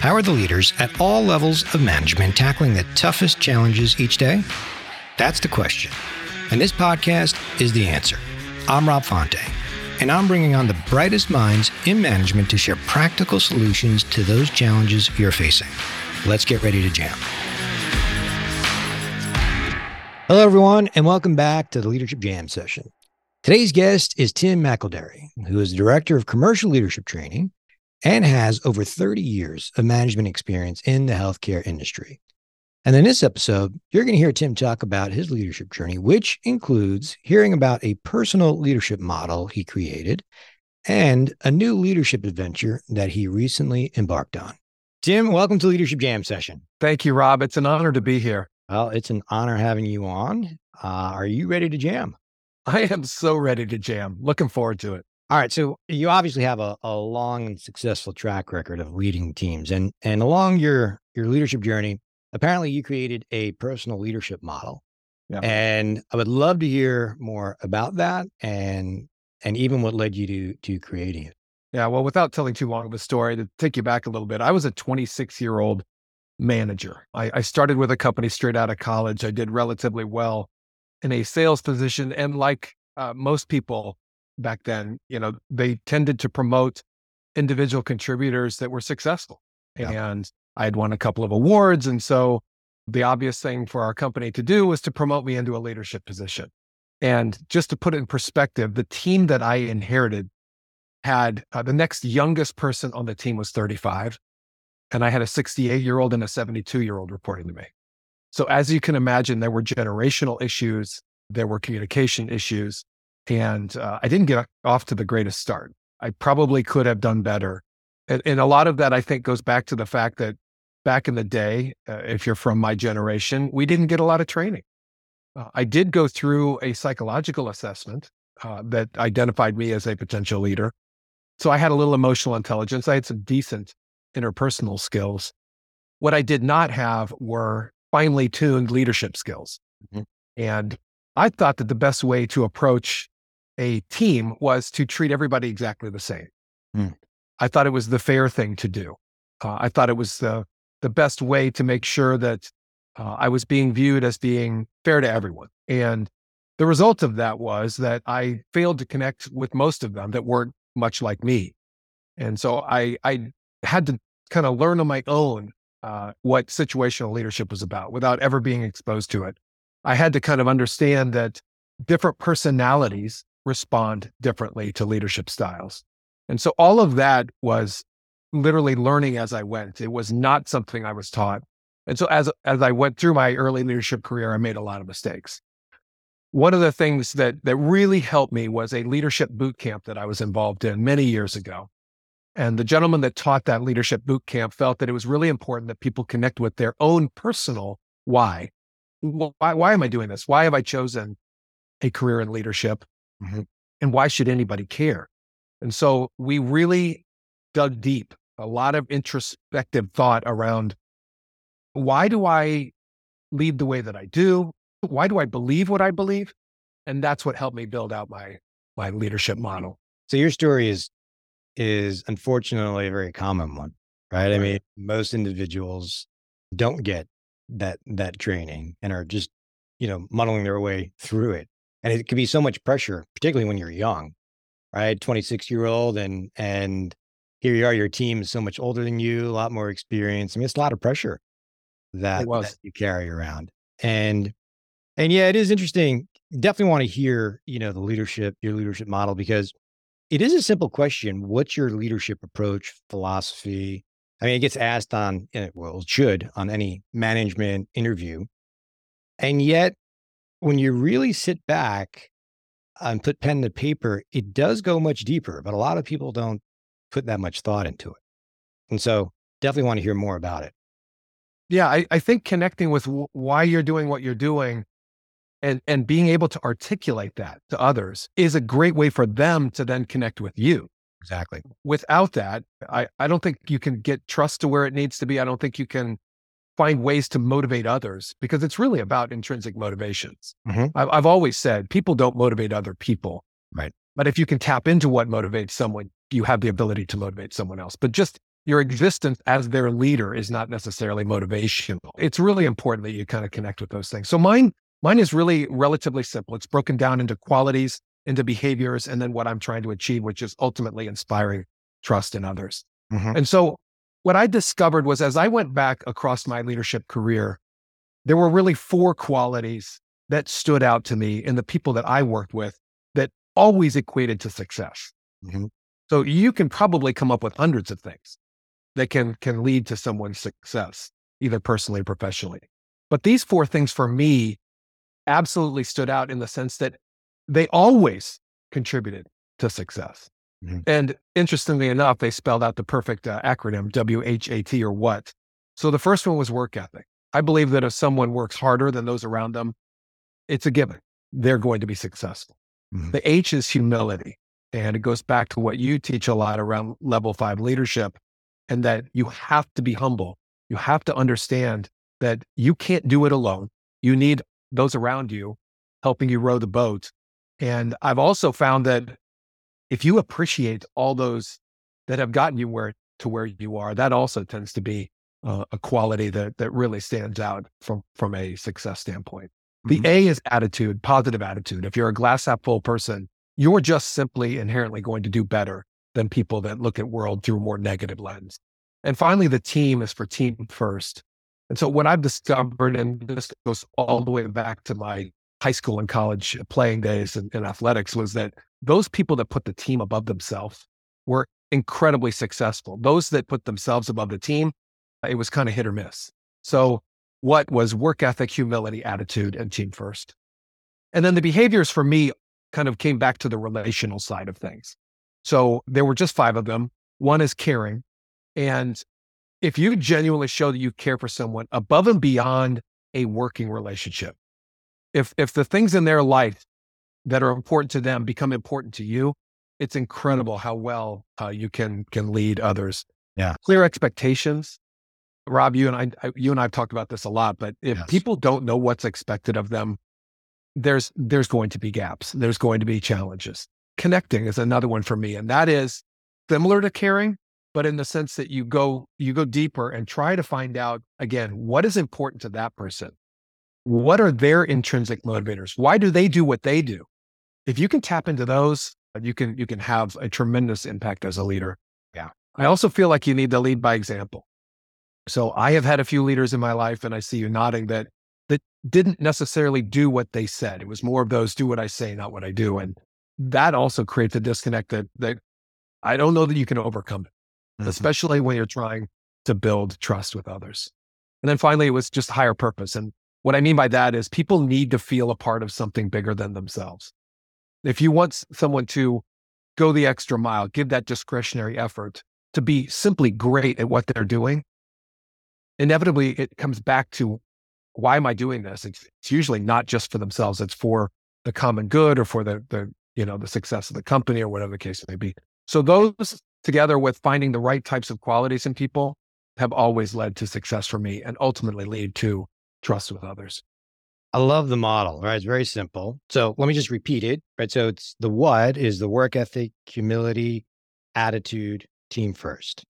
How are the leaders at all levels of management tackling the toughest challenges each day? That's the question. And this podcast is the answer. I'm Rob Fonte, and I'm bringing on the brightest minds in management to share practical solutions to those challenges you're facing. Let's get ready to jam. Hello, everyone, and welcome back to the Leadership Jam session. Today's guest is Tim McElderry, who is the Director of Commercial Leadership Training and has over 30 years of management experience in the healthcare industry. And in this episode, you're going to hear Tim talk about his leadership journey, which includes hearing about a personal leadership model he created and a new leadership adventure that he recently embarked on. Tim, welcome to Leadership Jam session. Thank you, Rob. It's an honor to be here. Well, it's an honor having you on. Uh, are you ready to jam? I am so ready to jam. Looking forward to it. All right. So you obviously have a, a long and successful track record of leading teams. And and along your your leadership journey, apparently you created a personal leadership model. Yeah. And I would love to hear more about that and and even what led you to to creating it. Yeah, well, without telling too long of a story, to take you back a little bit, I was a 26 year old manager. I, I started with a company straight out of college. I did relatively well in a sales position. And like uh, most people back then, you know, they tended to promote individual contributors that were successful. Yeah. And I had won a couple of awards. And so the obvious thing for our company to do was to promote me into a leadership position. And just to put it in perspective, the team that I inherited had uh, the next youngest person on the team was 35. And I had a 68 year old and a 72 year old reporting to me. So, as you can imagine, there were generational issues, there were communication issues, and uh, I didn't get off to the greatest start. I probably could have done better. And, and, a lot of that, I think, goes back to the fact that back in the day, uh, if you're from my generation, we didn't get a lot of training. Uh, I did go through a psychological assessment uh, that identified me as a potential leader. So I had a little emotional intelligence. I had some decent interpersonal skills. What I did not have were finely tuned leadership skills. Mm-hmm. And I thought that the best way to approach a team was to treat everybody exactly the same. Mm. I thought it was the fair thing to do. Uh, I thought it was the, the best way to make sure that uh, I was being viewed as being fair to everyone. And the result of that was that I failed to connect with most of them that weren't much like me. And so I, I had to kind of learn on my own uh, what situational leadership was about without ever being exposed to it. I had to kind of understand that different personalities respond differently to leadership styles. And so all of that was literally learning as I went. It was not something I was taught. And so as as I went through my early leadership career, I made a lot of mistakes. One of the things that that really helped me was a leadership boot camp that I was involved in many years ago. And the gentleman that taught that leadership boot camp felt that it was really important that people connect with their own personal why. Why, why am I doing this? Why have I chosen a career in leadership? Mm-hmm. And why should anybody care? And so we really dug deep, a lot of introspective thought around why do I lead the way that I do? Why do I believe what I believe? And that's what helped me build out my my leadership model. So your story is is unfortunately a very common one, right? right? I mean, most individuals don't get that that training and are just, you know, muddling their way through it. And it could be so much pressure, particularly when you're young, right? 26 year old and and here you are, your team is so much older than you, a lot more experience. I mean, it's a lot of pressure that, that you carry around. And and yeah, it is interesting. Definitely want to hear, you know, the leadership, your leadership model, because it is a simple question. What's your leadership approach, philosophy? I mean, it gets asked on, eh, well, it should on any management interview. And yet, when you really sit back and put pen to paper, it does go much deeper, but a lot of people don't put that much thought into it. And so, definitely want to hear more about it. Yeah, I, I think connecting with w- why you're doing what you're doing and and being able to articulate that to others is a great way for them to then connect with you exactly without that i i don't think you can get trust to where it needs to be i don't think you can find ways to motivate others because it's really about intrinsic motivations mm-hmm. I've, I've always said people don't motivate other people right but if you can tap into what motivates someone you have the ability to motivate someone else but just your existence as their leader is not necessarily motivational. It's really important that you kind of connect with those things. So mine, mine is really relatively simple. It's broken down into qualities, into behaviors, and then what I'm trying to achieve, which is ultimately inspiring trust in others. Mm-hmm. And so what I discovered was as I went back across my leadership career, there were really four qualities that stood out to me in the people that I worked with that always equated to success. Mm-hmm. So you can probably come up with hundreds of things that can can lead to someone's success, either personally or professionally. But these four things for me absolutely stood out in the sense that they always contributed to success. Mm-hmm. And interestingly enough, they spelled out the perfect uh, acronym WHAT or what. So the first one was work ethic. I believe that if someone works harder than those around them, it's a given. They're going to be successful. Mm-hmm. The H is humility. And it goes back to what you teach a lot around level five leadership and that you have to be humble. You have to understand that you can't do it alone. You need those around you helping you row the boat. And I've also found that if you appreciate all those that have gotten you where to where you are, that also tends to be uh, a quality that that really stands out from from a success standpoint. The mm-hmm. A is attitude, positive attitude. If you're a glass half full person, you're just simply inherently going to do better than people that look at world through a more negative lens. And finally, the team is for team first. And so what I've discovered, and this goes all the way back to my high school and college playing days and, in athletics, was that those people that put the team above themselves were incredibly successful. Those that put themselves above the team, it was kind of hit or miss. So what was work ethic, humility, attitude, and team first? And then the behaviors for me kind of came back to the relational side of things. So there were just five of them. One is caring. And if you genuinely show that you care for someone above and beyond a working relationship, if if the things in their life that are important to them become important to you, it's incredible how well uh, you can can lead others. Yeah, clear expectations. Rob, you and I, I you and I've talked about this a lot, but if yes. people don't know what's expected of them, there's there's going to be gaps. There's going to be challenges. Connecting is another one for me, and that is similar to caring, but in the sense that you go you go deeper and try to find out again what is important to that person. What are their intrinsic motivators? Why do they do what they do? If you can tap into those, you can you can have a tremendous impact as a leader. Yeah. I also feel like you need to lead by example. So I have had a few leaders in my life, and I see you nodding that that didn't necessarily do what they said. It was more of those do what I say, not what I do. And that also creates a disconnect that that I don't know that you can overcome it, mm-hmm. especially when you're trying to build trust with others. And then finally, it was just higher purpose. And what I mean by that is people need to feel a part of something bigger than themselves. If you want someone to go the extra mile, give that discretionary effort to be simply great at what they're doing, inevitably it comes back to why am I doing this? It's, it's usually not just for themselves. It's for the common good or for the, the, you know, the success of the company or whatever the case may be. So those together with finding the right types of qualities in people have always led to success for me and ultimately lead to trust with others. I love the model, right? It's very simple. So let me just repeat it, right? So it's the what is the work ethic, humility, attitude, team first.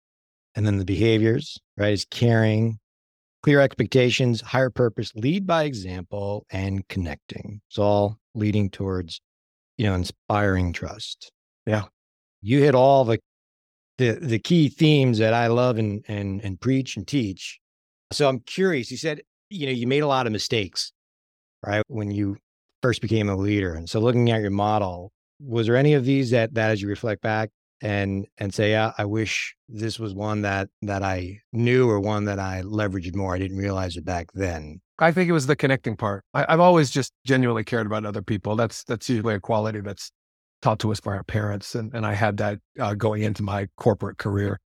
And then the behaviors, right, is caring, clear expectations, higher purpose, lead by example, and connecting. It's all leading towards, you know, inspiring trust. Yeah. You hit all the the the key themes that I love and and and preach and teach. So I'm curious. You said you know, you made a lot of mistakes, right? When you first became a leader. And so looking at your model, was there any of these that that as you reflect back and and say, yeah, I wish this was one that that I knew or one that I leveraged more. I didn't realize it back then. I think it was the connecting part. I, have always just genuinely cared about other people. That's that's usually a quality that's taught to us by our parents, and and I had that uh, going into my corporate career.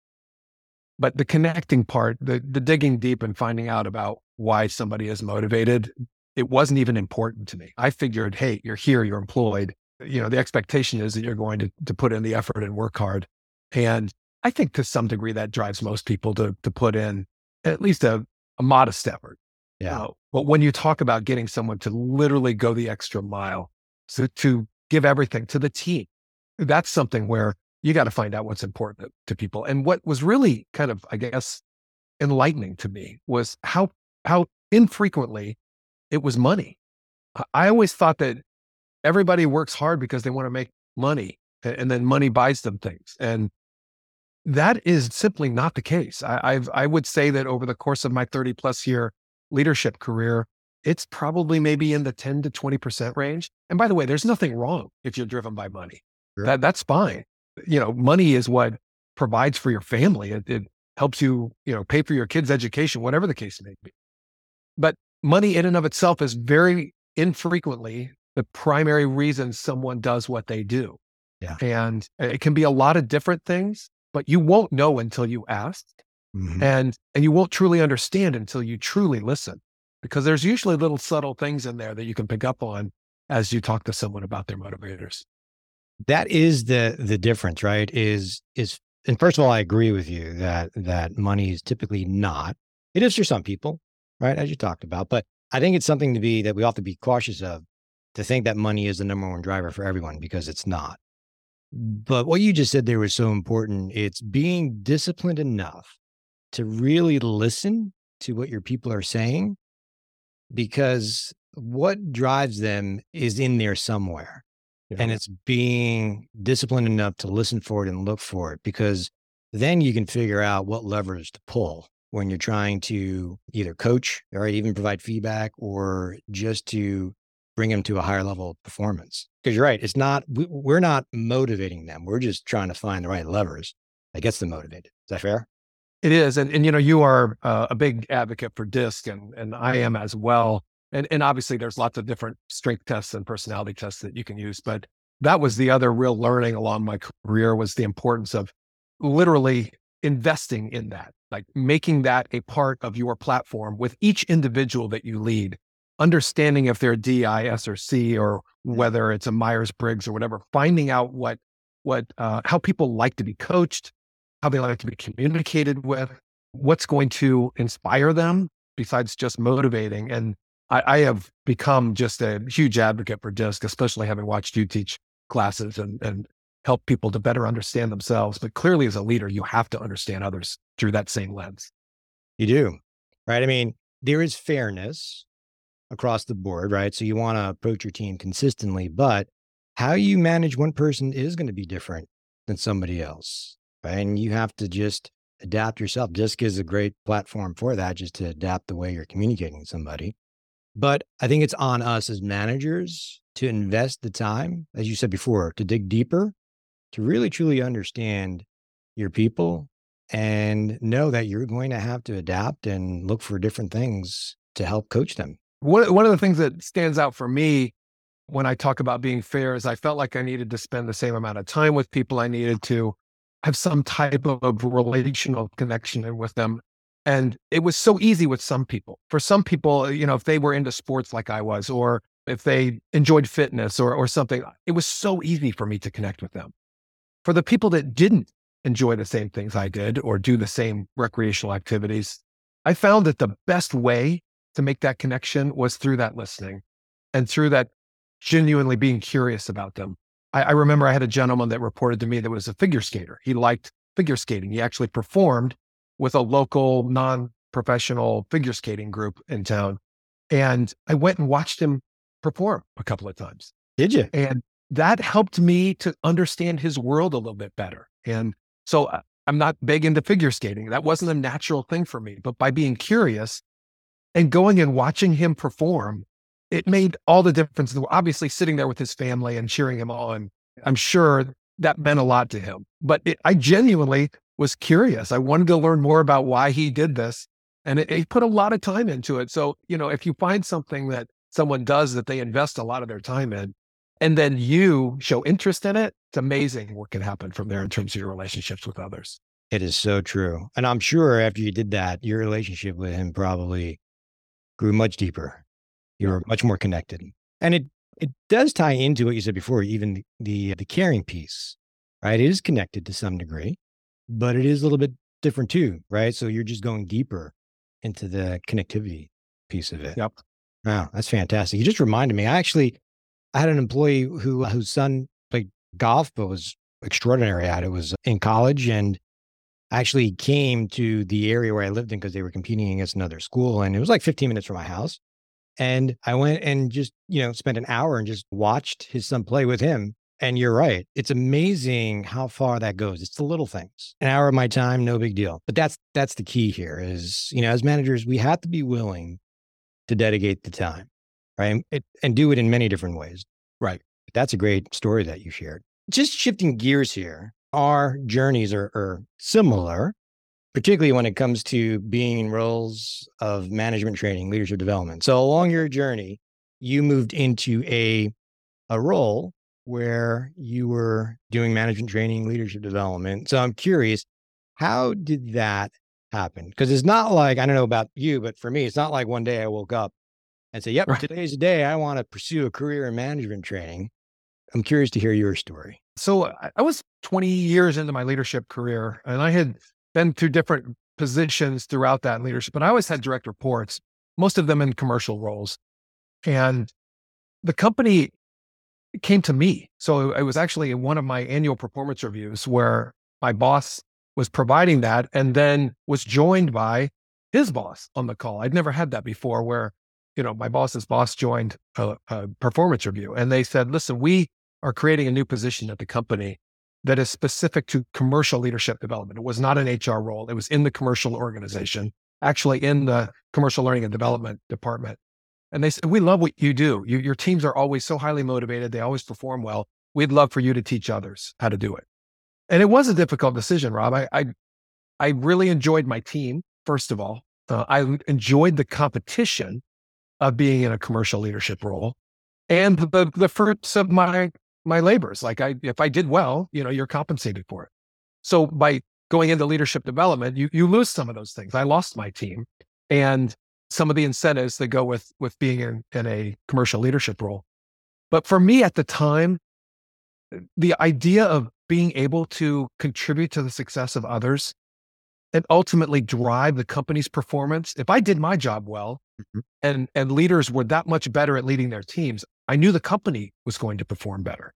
But the connecting part, the the digging deep and finding out about why somebody is motivated, it wasn't even important to me. I figured, hey, you're here, you're employed. You know, the expectation is that you're going to, to put in the effort and work hard. And I think to some degree that drives most people to, to put in at least a, a modest effort. Yeah. Uh, but when you talk about getting someone to literally go the extra mile, so to give everything to the team, that's something where you got to find out what's important to people. And what was really kind of, I guess, enlightening to me was how how infrequently it was money. I always thought that everybody works hard because they want to make money and then money buys them things. And that is simply not the case. I, I've, I would say that over the course of my 30 plus year leadership career, it's probably maybe in the 10 to 20% range. And by the way, there's nothing wrong if you're driven by money. Sure. That, that's fine. You know, money is what provides for your family. It, it helps you, you know, pay for your kids' education, whatever the case may be. But money in and of itself is very infrequently the primary reason someone does what they do. Yeah. And it can be a lot of different things, but you won't know until you ask. Mm-hmm. And and you won't truly understand until you truly listen. Because there's usually little subtle things in there that you can pick up on as you talk to someone about their motivators. That is the the difference, right? Is is and first of all, I agree with you that that money is typically not. It is for some people, right? As you talked about, but I think it's something to be that we have to be cautious of to think that money is the number one driver for everyone because it's not. But what you just said there was so important. It's being disciplined enough to really listen to what your people are saying because what drives them is in there somewhere. Yeah. And it's being disciplined enough to listen for it and look for it because then you can figure out what levers to pull when you're trying to either coach or even provide feedback or just to bring them to a higher level of performance. Because you're right, it's not we, we're not motivating them. We're just trying to find the right levers that gets them motivated. Is that fair? It is, and and you know you are uh, a big advocate for DISC, and and I am as well. And and obviously there's lots of different strength tests and personality tests that you can use, but that was the other real learning along my career was the importance of literally investing in that, like making that a part of your platform with each individual that you lead understanding if they're D, I, S, or C, or whether it's a Myers Briggs or whatever, finding out what what uh, how people like to be coached, how they like to be communicated with, what's going to inspire them besides just motivating. And I, I have become just a huge advocate for DISC, especially having watched you teach classes and and help people to better understand themselves. But clearly, as a leader, you have to understand others through that same lens. You do, right? I mean, there is fairness across the board, right? So you want to approach your team consistently, but how you manage one person is going to be different than somebody else. Right? And you have to just adapt yourself. DISC is a great platform for that, just to adapt the way you're communicating with somebody. But I think it's on us as managers to invest the time, as you said before, to dig deeper, to really truly understand your people and know that you're going to have to adapt and look for different things to help coach them one, one of the things that stands out for me when I talk about being fair is I felt like I needed to spend the same amount of time with people. I needed to have some type of relational connection with them. And it was so easy with some people. For some people, you know, if they were into sports like I was, or if they enjoyed fitness or, or something, it was so easy for me to connect with them. For the people that didn't enjoy the same things I did or do the same recreational activities, I found that the best way to make that connection was through that listening and through that genuinely being curious about them. I, I, remember I had a gentleman that reported to me that was a figure skater. He liked figure skating. He actually performed with a local non professional figure skating group in town. And I went and watched him perform a couple of times. Did you? And that helped me to understand his world a little bit better. And so uh, I'm not big into figure skating. That wasn't a natural thing for me. But by being curious, and going and watching him perform, it made all the difference. Obviously, sitting there with his family and cheering him on, I'm sure that meant a lot to him. But it, I genuinely was curious. I wanted to learn more about why he did this. And it, he put a lot of time into it. So, you know, if you find something that someone does that they invest a lot of their time in, and then you show interest in it, it's amazing what can happen from there in terms of your relationships with others. It is so true. And I'm sure after you did that, your relationship with him probably grew much deeper. You're much more connected. And it it does tie into what you said before, even the, the the caring piece, right? It is connected to some degree, but it is a little bit different too, right? So you're just going deeper into the connectivity piece of it. Yep. Wow, that's fantastic. You just reminded me. I actually I had an employee who whose son played golf, but was extraordinary at. It was in college and actually came to the area where I lived in because they were competing against another school. And it was like 15 minutes from my house. And I went and just, you know, spent an hour and just watched his son play with him. And you're right. It's amazing how far that goes. It's the little things. An hour of my time, no big deal. But that's that's the key here is, you know, as managers, we have to be willing to dedicate the time, right? It, and do it in many different ways. Right. That's a great story that you shared. Just shifting gears here, our journeys are, are similar, particularly when it comes to being in roles of management training, leadership development. So along your journey, you moved into a a role where you were doing management training, leadership development. So I'm curious, how did that happen? Because it's not like I don't know about you, but for me, it's not like one day I woke up and say, "Yep, right. today's the day I want to pursue a career in management training." I'm curious to hear your story. So I was 20 years into my leadership career, and I had been through different positions throughout that leadership, but I always had direct reports, most of them in commercial roles. And the company came to me. So it was actually one of my annual performance reviews where my boss was providing that and then was joined by his boss on the call. I'd never had that before where, you know, my boss's boss joined a, a performance review and they said, listen, we are creating a new position at the company that is specific to commercial leadership development. It was not an HR role. It was in the commercial organization, actually in the commercial learning and development department. And they said, we love what you do. You, your teams are always so highly motivated. They always perform well. We'd love for you to teach others how to do it. And it was a difficult decision, Rob. I, I, I really enjoyed my team, first of all. Uh, I enjoyed the competition of being in a commercial leadership role and the, the fruits of my my labors. Like I, if I did well, you know, you're compensated for it. So by going into leadership development, you you lose some of those things. I lost my team and some of the incentives that go with with being in, in a commercial leadership role. But for me at the time, the idea of being able to contribute to the success of others and ultimately drive the company's performance. If I did my job well mm-hmm. and and leaders were that much better at leading their teams, I knew the company was going to perform better.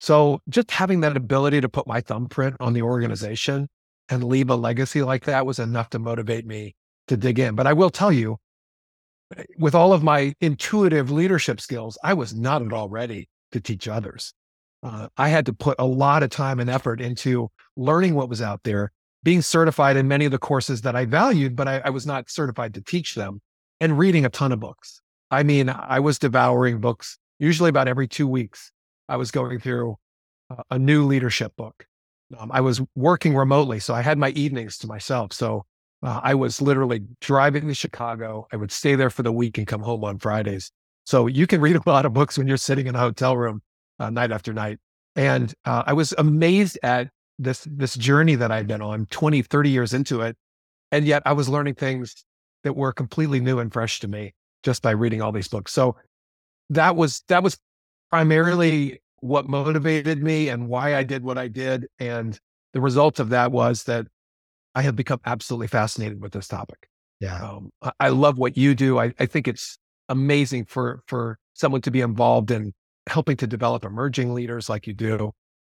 So just having that ability to put my thumbprint on the organization and leave a legacy like that was enough to motivate me to dig in. But I will tell you, eh, with all of my intuitive leadership skills, I was not at all ready to teach others. Uh, I had to put a lot of time and effort into learning what was out there, being certified in many of the courses that I valued, but I, I was not certified to teach them, and reading a ton of books. I mean, I was devouring books usually about every two weeks. I was going through a new leadership book. Um, I was working remotely, so I had my evenings to myself. So uh, I was literally driving to Chicago. I would stay there for the week and come home on Fridays. So you can read a lot of books when you're sitting in a hotel room uh, night after night. And uh, I was amazed at this this journey that I'd been on 20, 30 years into it. And yet I was learning things that were completely new and fresh to me just by reading all these books. So that was that was primarily what motivated me and why I did what I did. And the result of that was that I have become absolutely fascinated with this topic. Yeah. Um, I, I, love what you do. I, I think it's amazing for for someone to be involved in helping to develop emerging leaders like you do.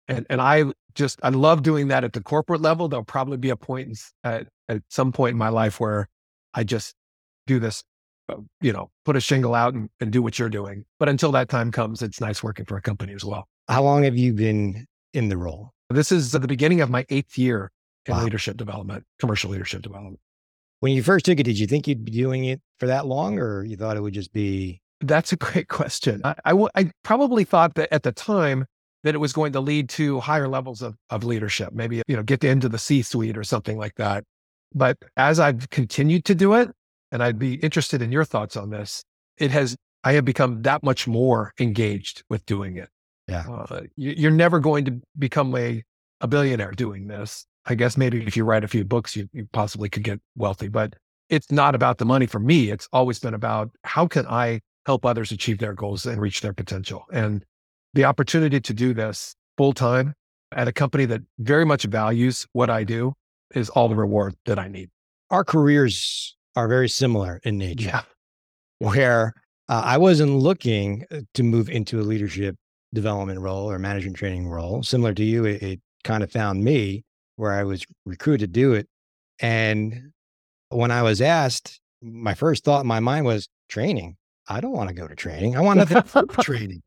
And and I just I love doing that at the corporate level. There'll probably be a point at at some point in my life where I just do this uh, you know, put a shingle out and, and do what you're doing. But until that time comes, it's nice working for a company as well. How long have you been in the role? This is the beginning of my eighth year in wow. leadership development, commercial leadership development. When you first took it, did you think you'd be doing it for that long or you thought it would just be? That's a great question. I, I, w- I probably thought that at the time that it was going to lead to higher levels of, of leadership, maybe, you know, get into the C suite or something like that. But as I've continued to do it, and I'd be interested in your thoughts on this. It has, I have become that much more engaged with doing it. Yeah. Uh, you, are never going to become a, a billionaire doing this. I guess maybe if you write a few books, you, you possibly could get wealthy, but it's not about the money for me. It's always been about how can I help others achieve their goals and reach their potential. And the opportunity to do this full time at a company that very much values what I do is all the reward that I need. Our careers are very similar in nature. Yeah. Where uh, I wasn't looking uh, to move into a leadership development role or management training role. Similar to you, it, it kind of found me where I was recruited to do it. And when I was asked, my first thought in my mind was training. I don't want to go to training. I want nothing training.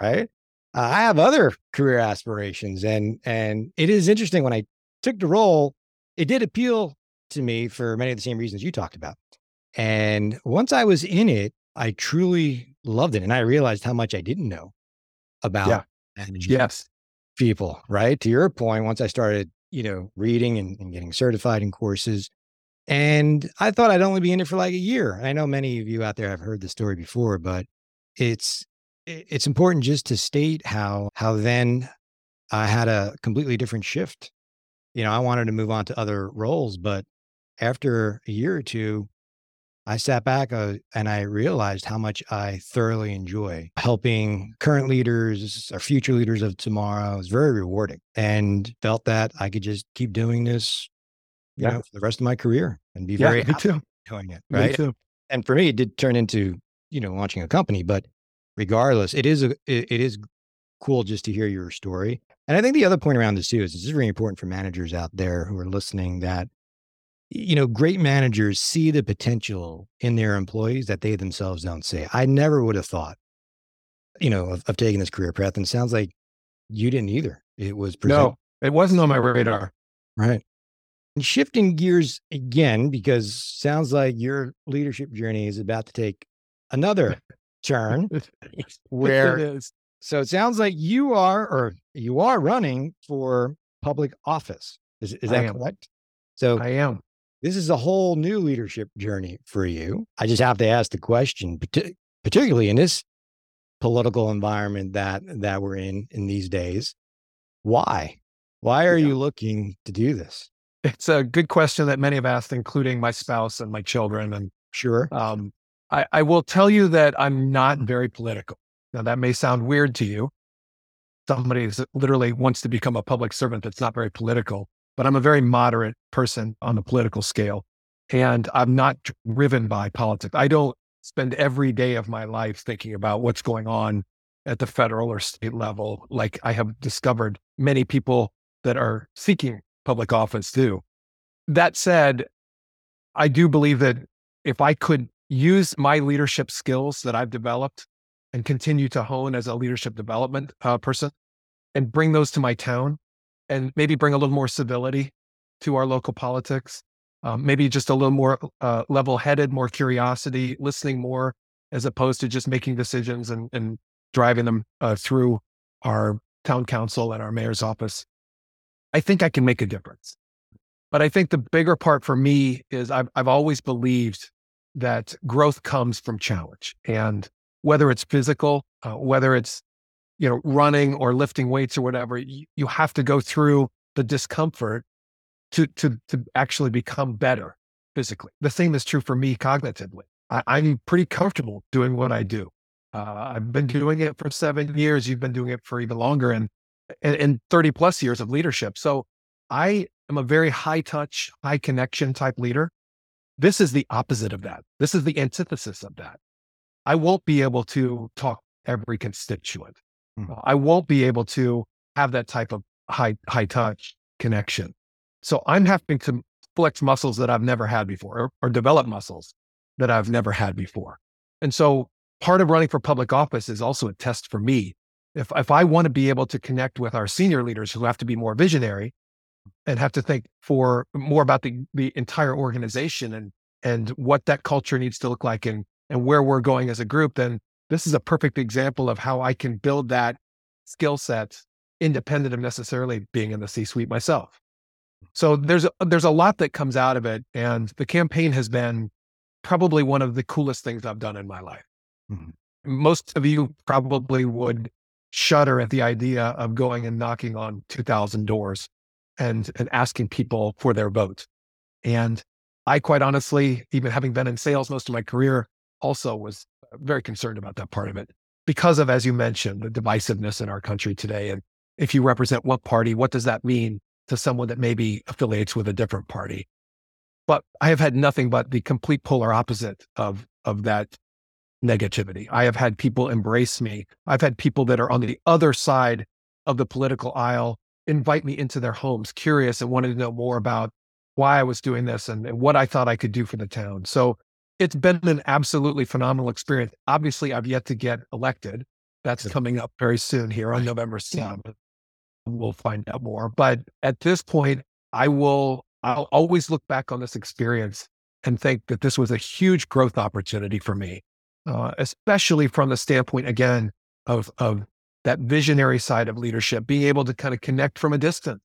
Right. Uh, I have other career aspirations. And and it is interesting when I took the role, it did appeal to me for many of the same reasons you talked about. And once I was in it, I truly loved it. And I realized how much I didn't know about yeah. managing yes. people, right? To your point, once I started, you know, reading and, and getting certified in courses, and I thought I'd only be in it for like a year. I know many of you out there have heard the story before, but it's it's important just to state how how then I had a completely different shift. You know, I wanted to move on to other roles, but after a year or two, I sat back uh, and I realized how much I thoroughly enjoy helping current leaders or future leaders of tomorrow. It was very rewarding and felt that I could just keep doing this, you yeah. know, for the rest of my career and be yeah, very me too. doing it. Right. Me too. And for me, it did turn into, you know, launching a company, but regardless, it is a, it, it is cool just to hear your story. And I think the other point around this too is this is very important for managers out there who are listening that you know, great managers see the potential in their employees that they themselves don't see. I never would have thought, you know, of, of taking this career path. And sounds like you didn't either. It was no, it wasn't on my radar. Right. And shifting gears again, because sounds like your leadership journey is about to take another turn where it is. So it sounds like you are, or you are running for public office. Is, is that correct? So I am. This is a whole new leadership journey for you. I just have to ask the question, particularly in this political environment that that we're in in these days. Why? Why are yeah. you looking to do this? It's a good question that many have asked, including my spouse and my children. And sure, um, I, I will tell you that I'm not very political. Now that may sound weird to you. Somebody literally wants to become a public servant that's not very political but I'm a very moderate person on the political scale. And I'm not driven by politics. I don't spend every day of my life thinking about what's going on at the federal or state level, like I have discovered many people that are seeking public office do. That said, I do believe that if I could use my leadership skills that I've developed and continue to hone as a leadership development uh, person and bring those to my town, and maybe bring a little more civility to our local politics. Um, maybe just a little more uh, level headed, more curiosity, listening more as opposed to just making decisions and, and driving them uh, through our town council and our mayor's office. I think I can make a difference. But I think the bigger part for me is I've, I've always believed that growth comes from challenge. And whether it's physical, uh, whether it's you know, running or lifting weights or whatever, you, you have to go through the discomfort to, to, to actually become better physically. The same is true for me cognitively. I, am pretty comfortable doing what I do. Uh, I've been doing it for seven years. You've been doing it for even longer and, and, and 30 plus years of leadership. So I am a very high touch, high connection type leader. This is the opposite of that. This is the antithesis of that. I won't be able to talk every constituent. Mm-hmm. I won't be able to have that type of high high touch connection. So I'm having to flex muscles that I've never had before or, or develop muscles that I've never had before. And so part of running for public office is also a test for me. If if I want to be able to connect with our senior leaders who have to be more visionary and have to think for more about the the entire organization and and what that culture needs to look like and and where we're going as a group, then this is a perfect example of how I can build that skill set independent of necessarily being in the C suite myself. So there's a, there's a lot that comes out of it, and the campaign has been probably one of the coolest things I've done in my life. Mm-hmm. Most of you probably would shudder at the idea of going and knocking on 2,000 doors and and asking people for their vote. And I quite honestly, even having been in sales most of my career, also was very concerned about that part of it because of, as you mentioned, the divisiveness in our country today. And if you represent what party, what does that mean to someone that maybe affiliates with a different party? But I have had nothing but the complete polar opposite of, of that negativity. I have had people embrace me. I've had people that are on the other side of the political aisle invite me into their homes, curious and wanting to know more about why I was doing this and, and what I thought I could do for the town. So it's been an absolutely phenomenal experience. Obviously, I've yet to get elected. That's coming up very soon here on November 7th. We'll find out more. But at this point, I will, I'll always look back on this experience and think that this was a huge growth opportunity for me, uh, especially from the standpoint, again, of, of that visionary side of leadership, being able to kind of connect from a distance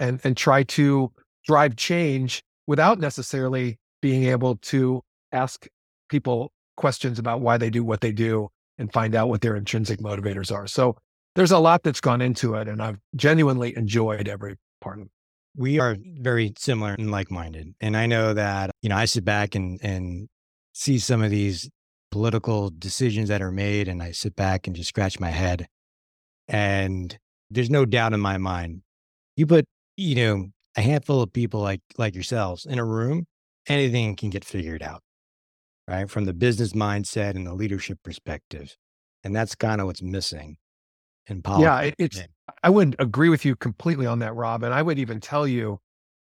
and, and try to drive change without necessarily being able to ask people questions about why they do what they do and find out what their intrinsic motivators are. So there's a lot that's gone into it, and I've genuinely enjoyed every part of it. We are very similar and like minded. And I know that, you know, I sit back and, and see some of these political decisions that are made, and I sit back and just scratch my head. And there's no doubt in my mind, you put, you know, a handful of people like like yourselves in a room, anything can get figured out right? From the business mindset and the leadership perspective. And that's kind of what's missing in politics. Yeah, it, it's, I wouldn't agree with you completely on that, Rob. And I would even tell you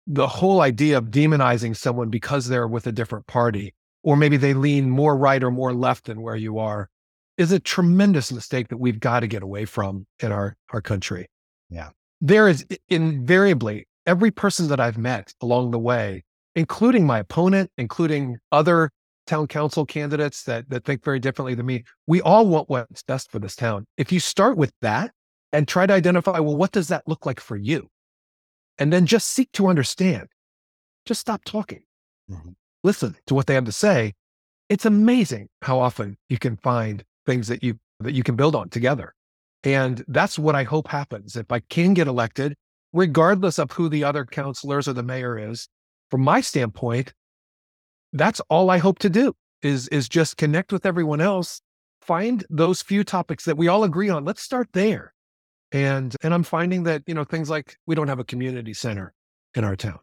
the whole idea of demonizing someone because they're with a different party, or maybe they lean more right or more left than where you are, is a tremendous mistake that we've got to get away from in our, our country. Yeah. There is invariably every person that I've met along the way, including my opponent, including other town council candidates that, that think very differently than me. We all want what's best for this town. If you start with that and try to identify, well, what does that look like for you? And then just seek to understand, just stop talking. Mm-hmm. Listen to what they have to say. It's amazing how often you can find things that you that you can build on together. And that's what I hope happens. If I can get elected, regardless of who the other councilors or the mayor is, from my standpoint, that's all I hope to do is is just connect with everyone else, find those few topics that we all agree on. Let's start there. And and I'm finding that, you know, things like we don't have a community center in our town.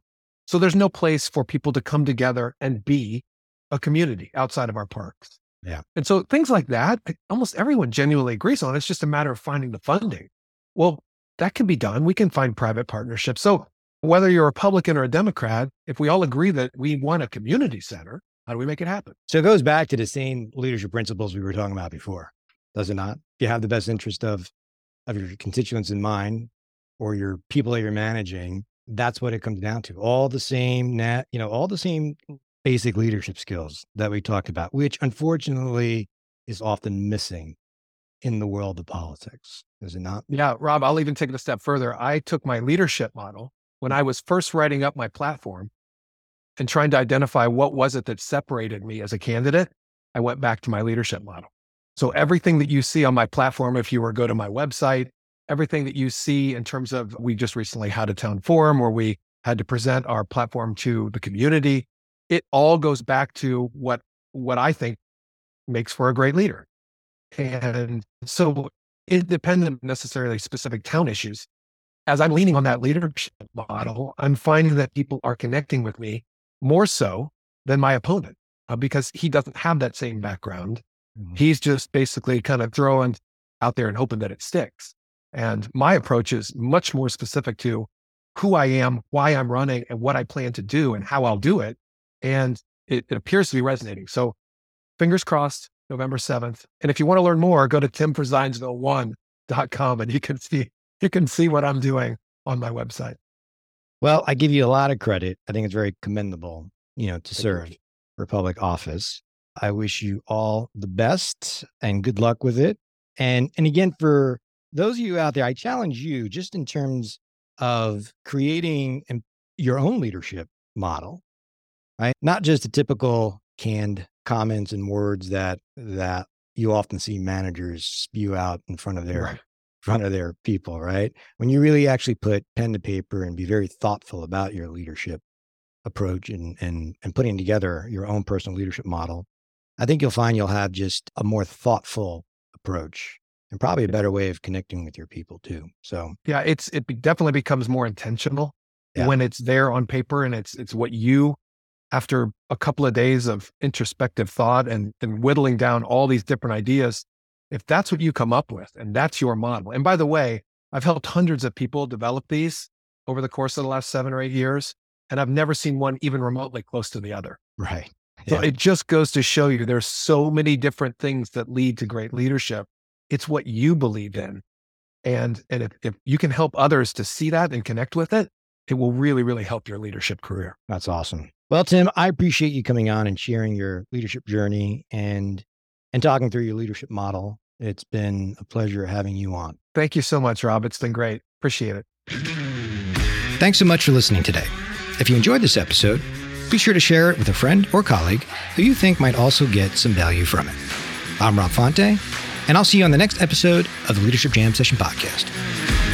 So there's no place for people to come together and be a community outside of our parks. Yeah. And so things like that, almost everyone genuinely agrees on. It's just a matter of finding the funding. Well, that can be done. We can find private partnerships. So whether you're a Republican or a Democrat, if we all agree that we want a community center, how do we make it happen? So it goes back to the same leadership principles we were talking about before, does it not? If you have the best interest of of your constituents in mind or your people that you're managing, that's what it comes down to. All the same net, you know, all the same basic leadership skills that we talked about, which unfortunately is often missing in the world of politics, is it not? Yeah, Rob, I'll even take it a step further. I took my leadership model when I was first writing up my platform and trying to identify what was it that separated me as a candidate, I went back to my leadership model. So everything that you see on my platform, if you were to go to my website, everything that you see in terms of we just recently had a town forum where we had to present our platform to the community, it all goes back to what what I think makes for a great leader. And so independent necessarily specific town issues, as I'm leaning on that leadership model, I'm finding that people are connecting with me more so than my opponent uh, because he doesn't have that same background. Mm-hmm. He's just basically kind of throwing out there and hoping that it sticks. And my approach is much more specific to who I am, why I'm running, and what I plan to do and how I'll do it. And it, it appears to be resonating. So fingers crossed, November 7th. And if you want to learn more, go to timforzionsville1.com and you can see you can see what I'm doing on my website. Well, I give you a lot of credit. I think it's very commendable, you know, to serve for public office. I wish you all the best and good luck with it. And and again, for those of you out there, I challenge you just in terms of creating your own leadership model, right? Not just the typical canned comments and words that that you often see managers spew out in front of their right front of their people, right? When you really actually put pen to paper and be very thoughtful about your leadership approach and and and putting together your own personal leadership model, I think you'll find you'll have just a more thoughtful approach and probably a better way of connecting with your people too. So yeah, it's it definitely becomes more intentional yeah. when it's there on paper and it's it's what you after a couple of days of introspective thought and, and whittling down all these different ideas, if that's what you come up with and that's your model. And by the way, I've helped hundreds of people develop these over the course of the last seven or eight years, and I've never seen one even remotely close to the other. Right. So it just goes to show you there's so many different things that lead to great leadership. It's what you believe in. And, and if, if you can help others to see that and connect with it, it will really, really help your leadership career. That's awesome. Well, Tim, I appreciate you coming on and sharing your leadership journey and and talking through your leadership model. It's been a pleasure having you on. Thank you so much, Rob. It's been great. Appreciate it. Thanks so much for listening today. If you enjoyed this episode, be sure to share it with a friend or colleague who you think might also get some value from it. I'm Rob Fonte, and I'll see you on the next episode of the Leadership Jam Session podcast.